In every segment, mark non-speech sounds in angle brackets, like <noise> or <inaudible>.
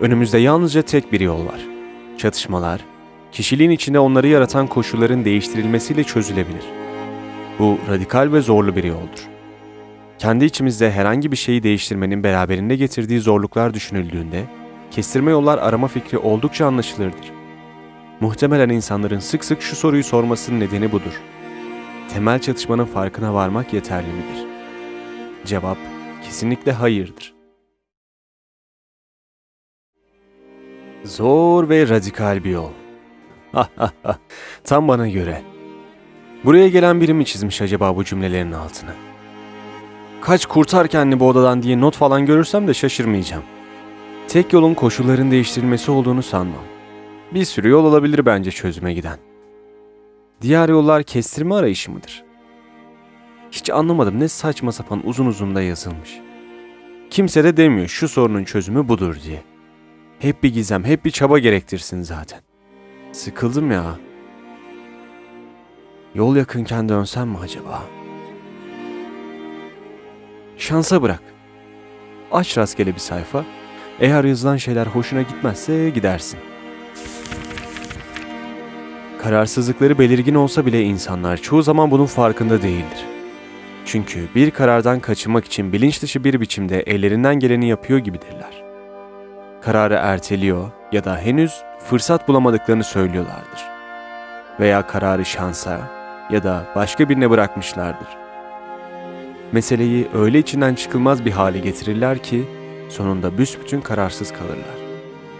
Önümüzde yalnızca tek bir yol var. Çatışmalar, kişiliğin içinde onları yaratan koşulların değiştirilmesiyle çözülebilir. Bu radikal ve zorlu bir yoldur. Kendi içimizde herhangi bir şeyi değiştirmenin beraberinde getirdiği zorluklar düşünüldüğünde, kestirme yollar arama fikri oldukça anlaşılırdır. Muhtemelen insanların sık sık şu soruyu sormasının nedeni budur. Temel çatışmanın farkına varmak yeterli midir? Cevap kesinlikle hayırdır. Zor ve radikal bir yol. <laughs> Tam bana göre. Buraya gelen biri mi çizmiş acaba bu cümlelerin altını? Kaç kurtar kendini bu odadan diye not falan görürsem de şaşırmayacağım. Tek yolun koşulların değiştirilmesi olduğunu sanmam. Bir sürü yol olabilir bence çözüme giden. Diğer yollar kestirme arayışı mıdır? Hiç anlamadım ne saçma sapan uzun uzun da yazılmış. Kimse de demiyor şu sorunun çözümü budur diye. Hep bir gizem, hep bir çaba gerektirsin zaten. Sıkıldım ya. Yol yakınken dönsem mi acaba? Şansa bırak. Aç rastgele bir sayfa. Eğer yazılan şeyler hoşuna gitmezse gidersin. Kararsızlıkları belirgin olsa bile insanlar çoğu zaman bunun farkında değildir. Çünkü bir karardan kaçınmak için bilinç dışı bir biçimde ellerinden geleni yapıyor gibidirler. Kararı erteliyor ya da henüz fırsat bulamadıklarını söylüyorlardır. Veya kararı şansa ya da başka birine bırakmışlardır. Meseleyi öyle içinden çıkılmaz bir hale getirirler ki sonunda büsbütün kararsız kalırlar.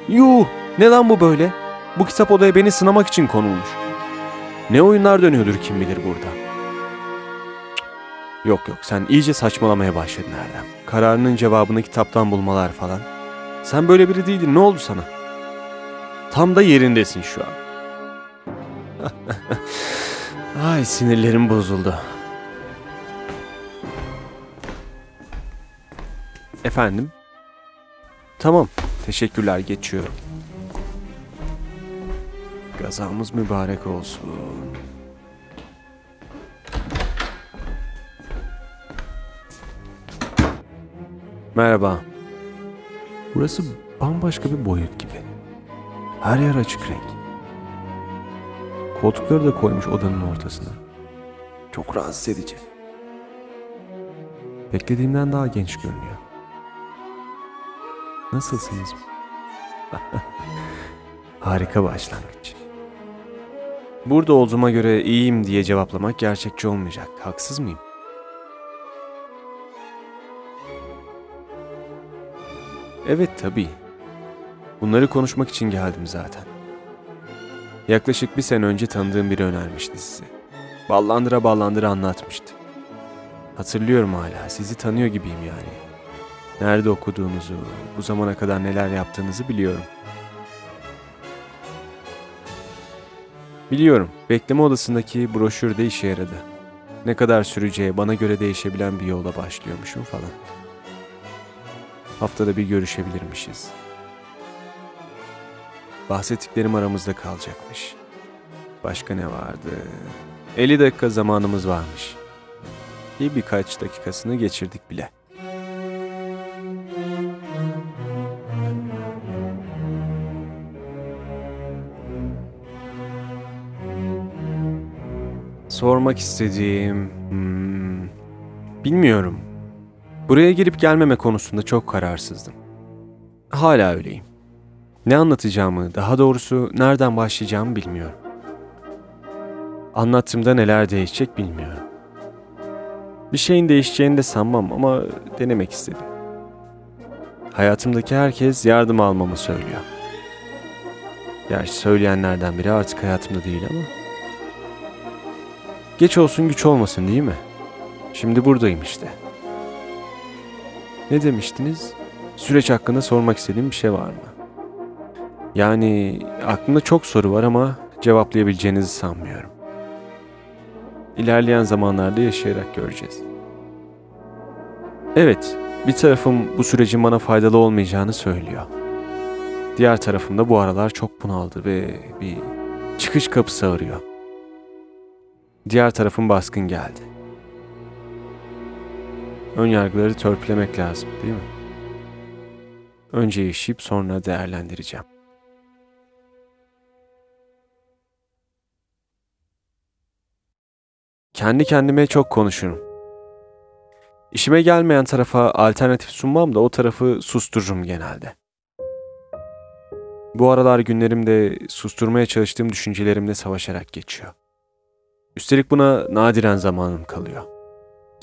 Yuh! Ne lan bu böyle? Bu kitap odaya beni sınamak için konulmuş. Ne oyunlar dönüyordur kim bilir burada. Yok yok sen iyice saçmalamaya başladın Erdem. Kararının cevabını kitaptan bulmalar falan. Sen böyle biri değildin ne oldu sana? Tam da yerindesin şu an. <laughs> Ay sinirlerim bozuldu. Efendim? Tamam, teşekkürler geçiyorum. Gazamız mübarek olsun. Merhaba. Burası bambaşka bir boyut gibi. Her yer açık renk. Koltukları da koymuş odanın ortasına. Çok rahatsız edici. Beklediğimden daha genç görünüyor. Nasılsınız? <laughs> Harika başlangıç. Burada olduğuma göre iyiyim diye cevaplamak gerçekçi olmayacak. Haksız mıyım? Evet tabii. Bunları konuşmak için geldim zaten. Yaklaşık bir sene önce tanıdığım biri önermişti sizi. Ballandıra ballandıra anlatmıştı. Hatırlıyorum hala, sizi tanıyor gibiyim yani. Nerede okuduğunuzu, bu zamana kadar neler yaptığınızı biliyorum. Biliyorum, bekleme odasındaki broşür de işe yaradı. Ne kadar süreceği bana göre değişebilen bir yola başlıyormuşum falan. Haftada bir görüşebilirmişiz. Bahsettiklerim aramızda kalacakmış. Başka ne vardı? 50 dakika zamanımız varmış. İyi birkaç dakikasını geçirdik bile. Sormak istediğim... hmm, bilmiyorum. Buraya girip gelmeme konusunda çok kararsızdım. Hala öyleyim. Ne anlatacağımı, daha doğrusu nereden başlayacağımı bilmiyorum. Anlattığımda neler değişecek bilmiyorum. Bir şeyin değişeceğini de sanmam ama denemek istedim. Hayatımdaki herkes yardım almamı söylüyor. Gerçi söyleyenlerden biri artık hayatımda değil ama. Geç olsun güç olmasın değil mi? Şimdi buradayım işte. Ne demiştiniz? Süreç hakkında sormak istediğim bir şey var mı? Yani aklımda çok soru var ama cevaplayabileceğinizi sanmıyorum. İlerleyen zamanlarda yaşayarak göreceğiz. Evet, bir tarafım bu sürecin bana faydalı olmayacağını söylüyor. Diğer tarafım da bu aralar çok bunaldı ve bir çıkış kapısı arıyor. Diğer tarafım baskın geldi. Ön yargıları törpülemek lazım, değil mi? Önce yaşayıp sonra değerlendireceğim. Kendi kendime çok konuşurum. İşime gelmeyen tarafa alternatif sunmam da o tarafı sustururum genelde. Bu aralar günlerimde susturmaya çalıştığım düşüncelerimle savaşarak geçiyor. Üstelik buna nadiren zamanım kalıyor.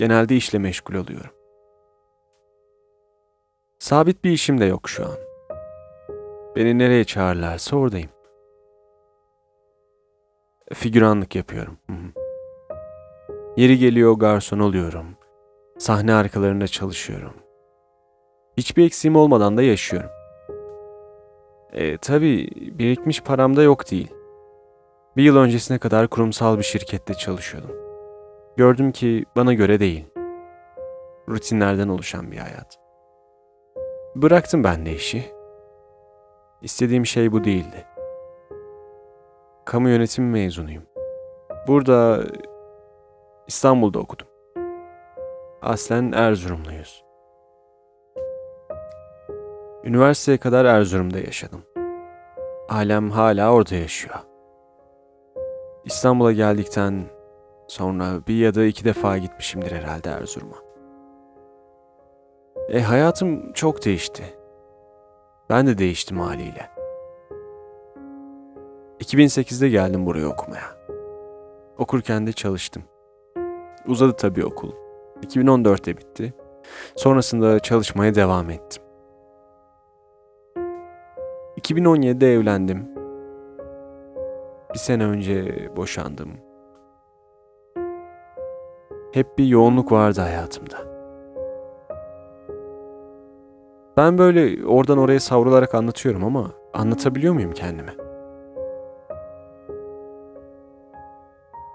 Genelde işle meşgul oluyorum. Sabit bir işim de yok şu an. Beni nereye çağırırlarsa oradayım. Figüranlık yapıyorum. Yeri geliyor garson oluyorum. Sahne arkalarında çalışıyorum. Hiçbir eksiğim olmadan da yaşıyorum. E, tabii birikmiş param da yok değil. Bir yıl öncesine kadar kurumsal bir şirkette çalışıyordum. Gördüm ki bana göre değil. Rutinlerden oluşan bir hayat. Bıraktım ben de işi. İstediğim şey bu değildi. Kamu yönetimi mezunuyum. Burada İstanbul'da okudum. Aslen Erzurumluyuz. Üniversiteye kadar Erzurum'da yaşadım. Ailem hala orada yaşıyor. İstanbul'a geldikten sonra bir ya da iki defa gitmişimdir herhalde Erzurum'a. E hayatım çok değişti. Ben de değiştim haliyle. 2008'de geldim buraya okumaya. Okurken de çalıştım. Uzadı tabii okul. 2014'te bitti. Sonrasında çalışmaya devam ettim. 2017'de evlendim. Bir sene önce boşandım. Hep bir yoğunluk vardı hayatımda. Ben böyle oradan oraya savrularak anlatıyorum ama anlatabiliyor muyum kendimi?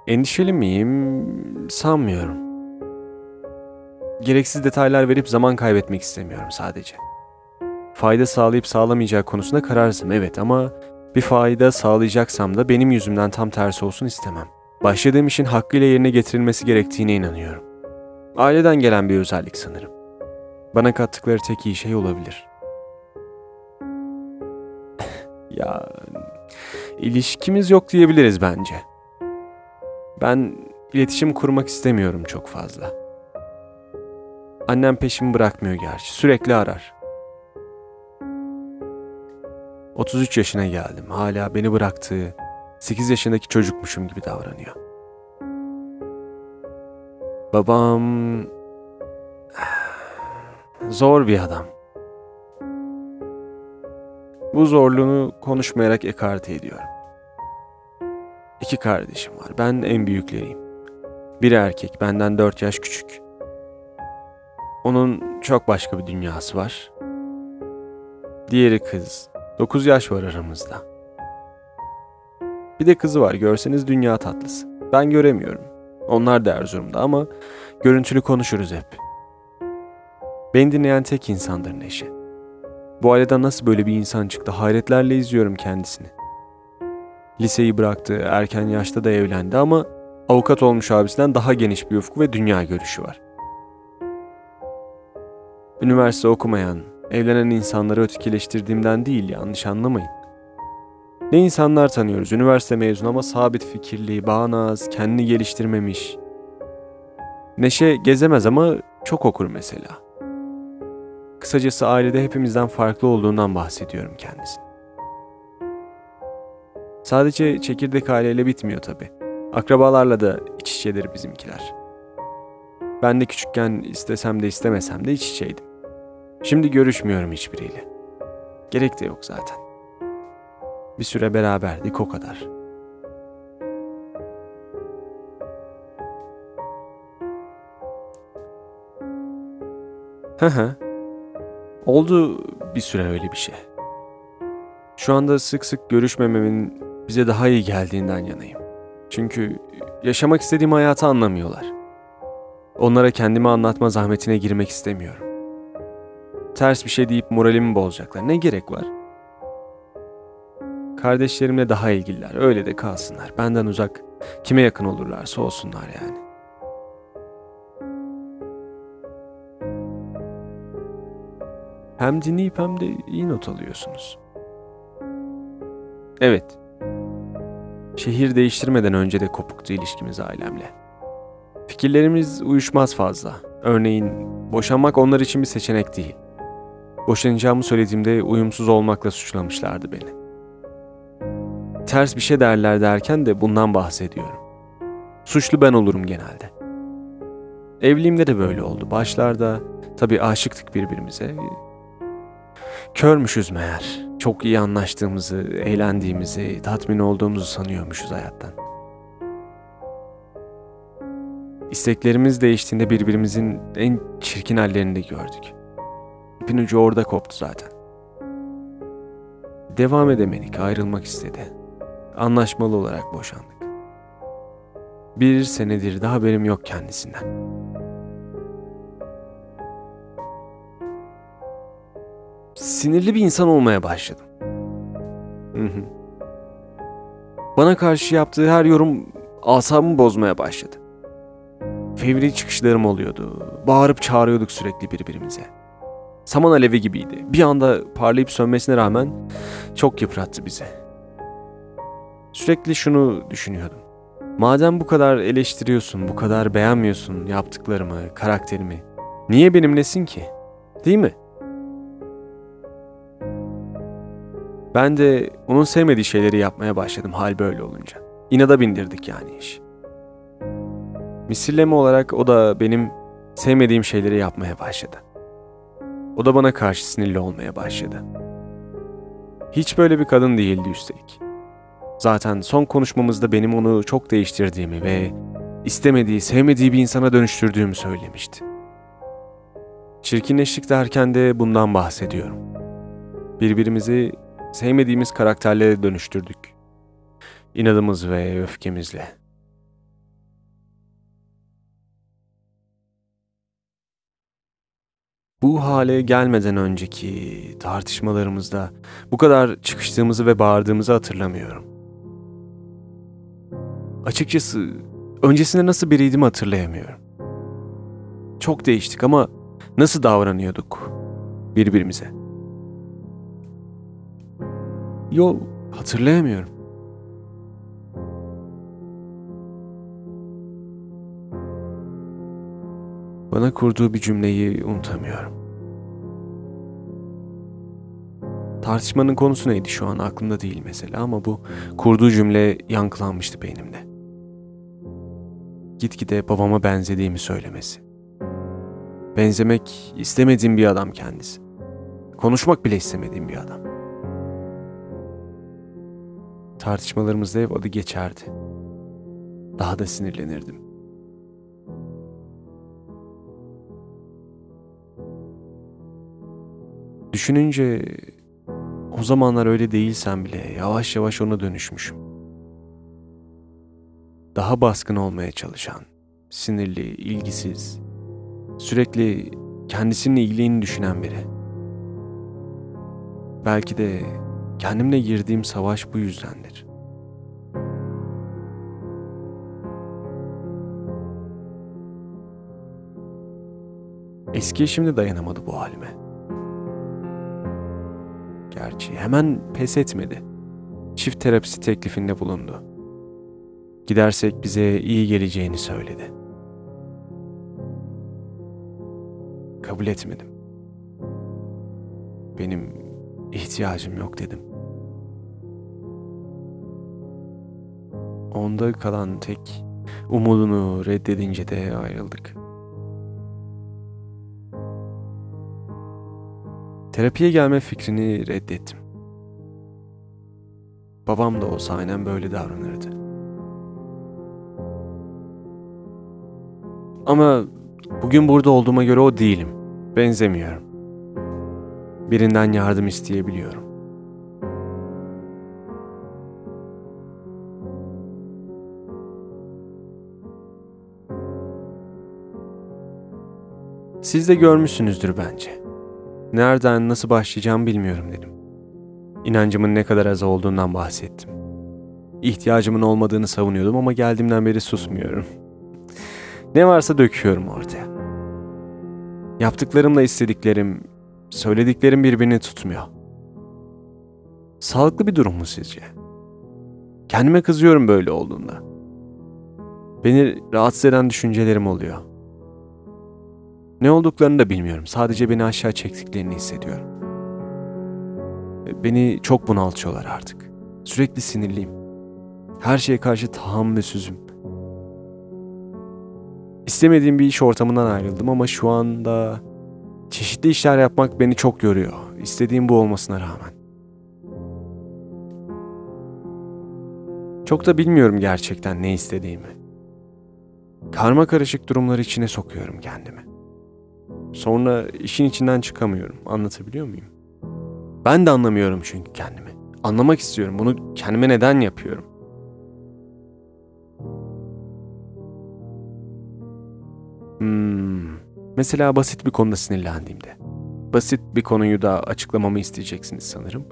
Endişeli miyim? Sanmıyorum. Gereksiz detaylar verip zaman kaybetmek istemiyorum sadece. Fayda sağlayıp sağlamayacağı konusunda kararsın evet ama bir fayda sağlayacaksam da benim yüzümden tam tersi olsun istemem. Başladığım işin hakkıyla yerine getirilmesi gerektiğine inanıyorum. Aileden gelen bir özellik sanırım. Bana kattıkları tek iyi şey olabilir. <laughs> ya ilişkimiz yok diyebiliriz bence. Ben iletişim kurmak istemiyorum çok fazla. Annem peşimi bırakmıyor gerçi. Sürekli arar. 33 yaşına geldim. Hala beni bıraktığı 8 yaşındaki çocukmuşum gibi davranıyor. Babam <sighs> zor bir adam. Bu zorluğunu konuşmayarak ekarte ediyorum. İki kardeşim var. Ben en büyükleriyim. Biri erkek, benden dört yaş küçük. Onun çok başka bir dünyası var. Diğeri kız. Dokuz yaş var aramızda. Bir de kızı var görseniz dünya tatlısı. Ben göremiyorum. Onlar da Erzurum'da ama görüntülü konuşuruz hep. Beni dinleyen tek insandır Neşe. Bu aileden nasıl böyle bir insan çıktı hayretlerle izliyorum kendisini. Liseyi bıraktı, erken yaşta da evlendi ama avukat olmuş abisinden daha geniş bir ufku ve dünya görüşü var. Üniversite okumayan, evlenen insanları ötekileştirdiğimden değil yanlış anlamayın. Ne insanlar tanıyoruz üniversite mezunu ama sabit fikirli, bağnaz, kendini geliştirmemiş. Neşe gezemez ama çok okur mesela. Kısacası ailede hepimizden farklı olduğundan bahsediyorum kendisine. Sadece çekirdek aileyle bitmiyor tabi. Akrabalarla da iç içedir bizimkiler. Ben de küçükken istesem de istemesem de iç içeydim. Şimdi görüşmüyorum hiçbiriyle. Gerek de yok zaten. Bir süre beraberdik o kadar. Hı hı. Oldu bir süre öyle bir şey. Şu anda sık sık görüşmememin bize daha iyi geldiğinden yanayım. Çünkü yaşamak istediğim hayatı anlamıyorlar. Onlara kendimi anlatma zahmetine girmek istemiyorum. Ters bir şey deyip moralimi bozacaklar. Ne gerek var? Kardeşlerimle daha ilgililer. Öyle de kalsınlar. Benden uzak. Kime yakın olurlarsa olsunlar yani. Hem dinleyip hem de iyi not alıyorsunuz. Evet. Şehir değiştirmeden önce de kopuktu ilişkimiz ailemle. Fikirlerimiz uyuşmaz fazla. Örneğin boşanmak onlar için bir seçenek değil. Boşanacağımı söylediğimde uyumsuz olmakla suçlamışlardı beni. Ters bir şey derler derken de bundan bahsediyorum. Suçlu ben olurum genelde. Evliliğimde de böyle oldu. Başlarda tabii aşıktık birbirimize. Körmüşüz meğer. Çok iyi anlaştığımızı, eğlendiğimizi, tatmin olduğumuzu sanıyormuşuz hayattan. İsteklerimiz değiştiğinde birbirimizin en çirkin hallerini de gördük. İpin ucu orada koptu zaten. Devam edemedik, ayrılmak istedi. Anlaşmalı olarak boşandık. Bir senedir de haberim yok kendisinden. Sinirli bir insan olmaya başladım. Bana karşı yaptığı her yorum asabımı bozmaya başladı. Fevri çıkışlarım oluyordu. Bağırıp çağırıyorduk sürekli birbirimize. Saman alevi gibiydi. Bir anda parlayıp sönmesine rağmen çok yıprattı bizi. Sürekli şunu düşünüyordum. Madem bu kadar eleştiriyorsun, bu kadar beğenmiyorsun yaptıklarımı, karakterimi, niye benimlesin ki? Değil mi? Ben de onun sevmediği şeyleri yapmaya başladım hal böyle olunca. İnada bindirdik yani iş. Misilleme olarak o da benim sevmediğim şeyleri yapmaya başladı. O da bana karşı sinirli olmaya başladı. Hiç böyle bir kadın değildi üstelik. Zaten son konuşmamızda benim onu çok değiştirdiğimi ve istemediği, sevmediği bir insana dönüştürdüğümü söylemişti. Çirkinleştik derken de bundan bahsediyorum. Birbirimizi sevmediğimiz karakterlere dönüştürdük. İnadımız ve öfkemizle. Bu hale gelmeden önceki tartışmalarımızda bu kadar çıkıştığımızı ve bağırdığımızı hatırlamıyorum. Açıkçası öncesinde nasıl biriydim hatırlayamıyorum. Çok değiştik ama nasıl davranıyorduk birbirimize? Yo, hatırlayamıyorum. Bana kurduğu bir cümleyi unutamıyorum. Tartışmanın konusu neydi şu an aklımda değil mesela ama bu kurduğu cümle yankılanmıştı beynimde. Gitgide babama benzediğimi söylemesi. Benzemek istemediğim bir adam kendisi. Konuşmak bile istemediğim bir adam. Tartışmalarımızda ev adı geçerdi. Daha da sinirlenirdim. Düşününce o zamanlar öyle değilsem bile yavaş yavaş ona dönüşmüşüm. Daha baskın olmaya çalışan, sinirli, ilgisiz, sürekli kendisinin iyiliğini düşünen biri. Belki de kendimle girdiğim savaş bu yüzdendir. Eski eşim de dayanamadı bu halime gerçi. Hemen pes etmedi. Çift terapisi teklifinde bulundu. Gidersek bize iyi geleceğini söyledi. Kabul etmedim. Benim ihtiyacım yok dedim. Onda kalan tek umudunu reddedince de ayrıldık. Terapiye gelme fikrini reddettim. Babam da olsa aynen böyle davranırdı. Ama bugün burada olduğuma göre o değilim. Benzemiyorum. Birinden yardım isteyebiliyorum. Siz de görmüşsünüzdür bence. Nereden nasıl başlayacağımı bilmiyorum dedim. İnancımın ne kadar az olduğundan bahsettim. İhtiyacımın olmadığını savunuyordum ama geldiğimden beri susmuyorum. Ne varsa döküyorum ortaya. Yaptıklarımla istediklerim, Söylediklerim birbirini tutmuyor. Sağlıklı bir durum mu sizce? Kendime kızıyorum böyle olduğunda. Beni rahatsız eden düşüncelerim oluyor. Ne olduklarını da bilmiyorum. Sadece beni aşağı çektiklerini hissediyorum. Beni çok bunaltıyorlar artık. Sürekli sinirliyim. Her şeye karşı tahammülsüzüm. İstemediğim bir iş ortamından ayrıldım ama şu anda çeşitli işler yapmak beni çok yoruyor. İstediğim bu olmasına rağmen. Çok da bilmiyorum gerçekten ne istediğimi. Karma karışık durumlar içine sokuyorum kendimi. Sonra işin içinden çıkamıyorum. Anlatabiliyor muyum? Ben de anlamıyorum çünkü kendimi. Anlamak istiyorum. Bunu kendime neden yapıyorum? Hmm. Mesela basit bir konuda sinirlendiğimde. Basit bir konuyu da açıklamamı isteyeceksiniz sanırım.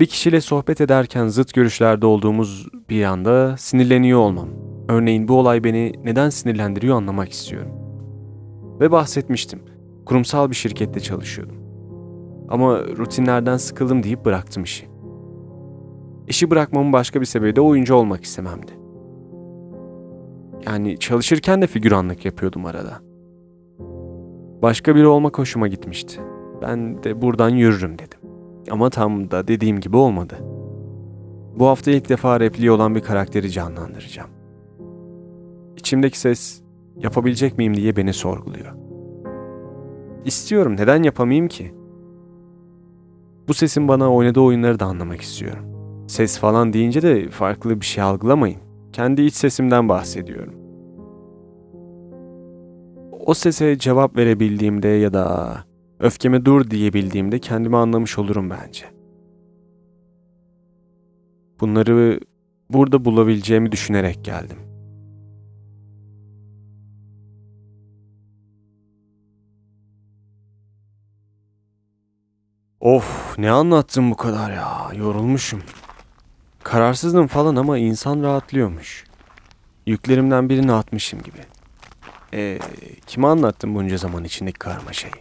Bir kişiyle sohbet ederken zıt görüşlerde olduğumuz bir anda sinirleniyor olmam. Örneğin bu olay beni neden sinirlendiriyor anlamak istiyorum. Ve bahsetmiştim. Kurumsal bir şirkette çalışıyordum. Ama rutinlerden sıkıldım deyip bıraktım işi. İşi bırakmamın başka bir sebebi de oyuncu olmak istememdi. Yani çalışırken de figüranlık yapıyordum arada. Başka biri olmak hoşuma gitmişti. Ben de buradan yürürüm dedim. Ama tam da dediğim gibi olmadı. Bu hafta ilk defa repliği olan bir karakteri canlandıracağım. İçimdeki ses yapabilecek miyim diye beni sorguluyor. İstiyorum, neden yapamayayım ki? Bu sesin bana oynadığı oyunları da anlamak istiyorum. Ses falan deyince de farklı bir şey algılamayın. Kendi iç sesimden bahsediyorum. O sese cevap verebildiğimde ya da öfkeme dur diyebildiğimde kendimi anlamış olurum bence. Bunları burada bulabileceğimi düşünerek geldim. Of ne anlattım bu kadar ya yorulmuşum. Kararsızdım falan ama insan rahatlıyormuş. Yüklerimden birini atmışım gibi. Ee, kime anlattım bunca zaman içindeki karmaşayı?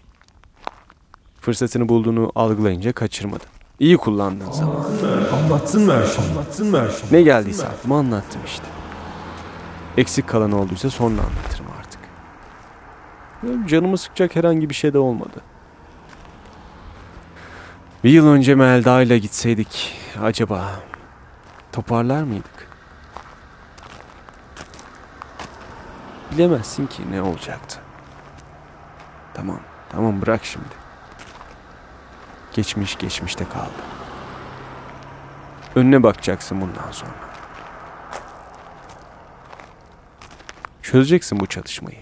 Fırsatını bulduğunu algılayınca kaçırmadım. İyi kullandın zaman. Anlattın mı her şeyi? Anlattın mı her şeyi? Ne geldiyse aklıma anlattım işte. Eksik kalan olduysa sonra anlatırım artık. Canımı sıkacak herhangi bir şey de olmadı. Bir yıl önce Melda ile gitseydik acaba toparlar mıydık? Bilemezsin ki ne olacaktı. Tamam, tamam bırak şimdi. Geçmiş geçmişte kaldı. Önüne bakacaksın bundan sonra. Çözeceksin bu çatışmayı.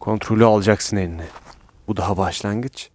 Kontrolü alacaksın eline. Bu daha başlangıç.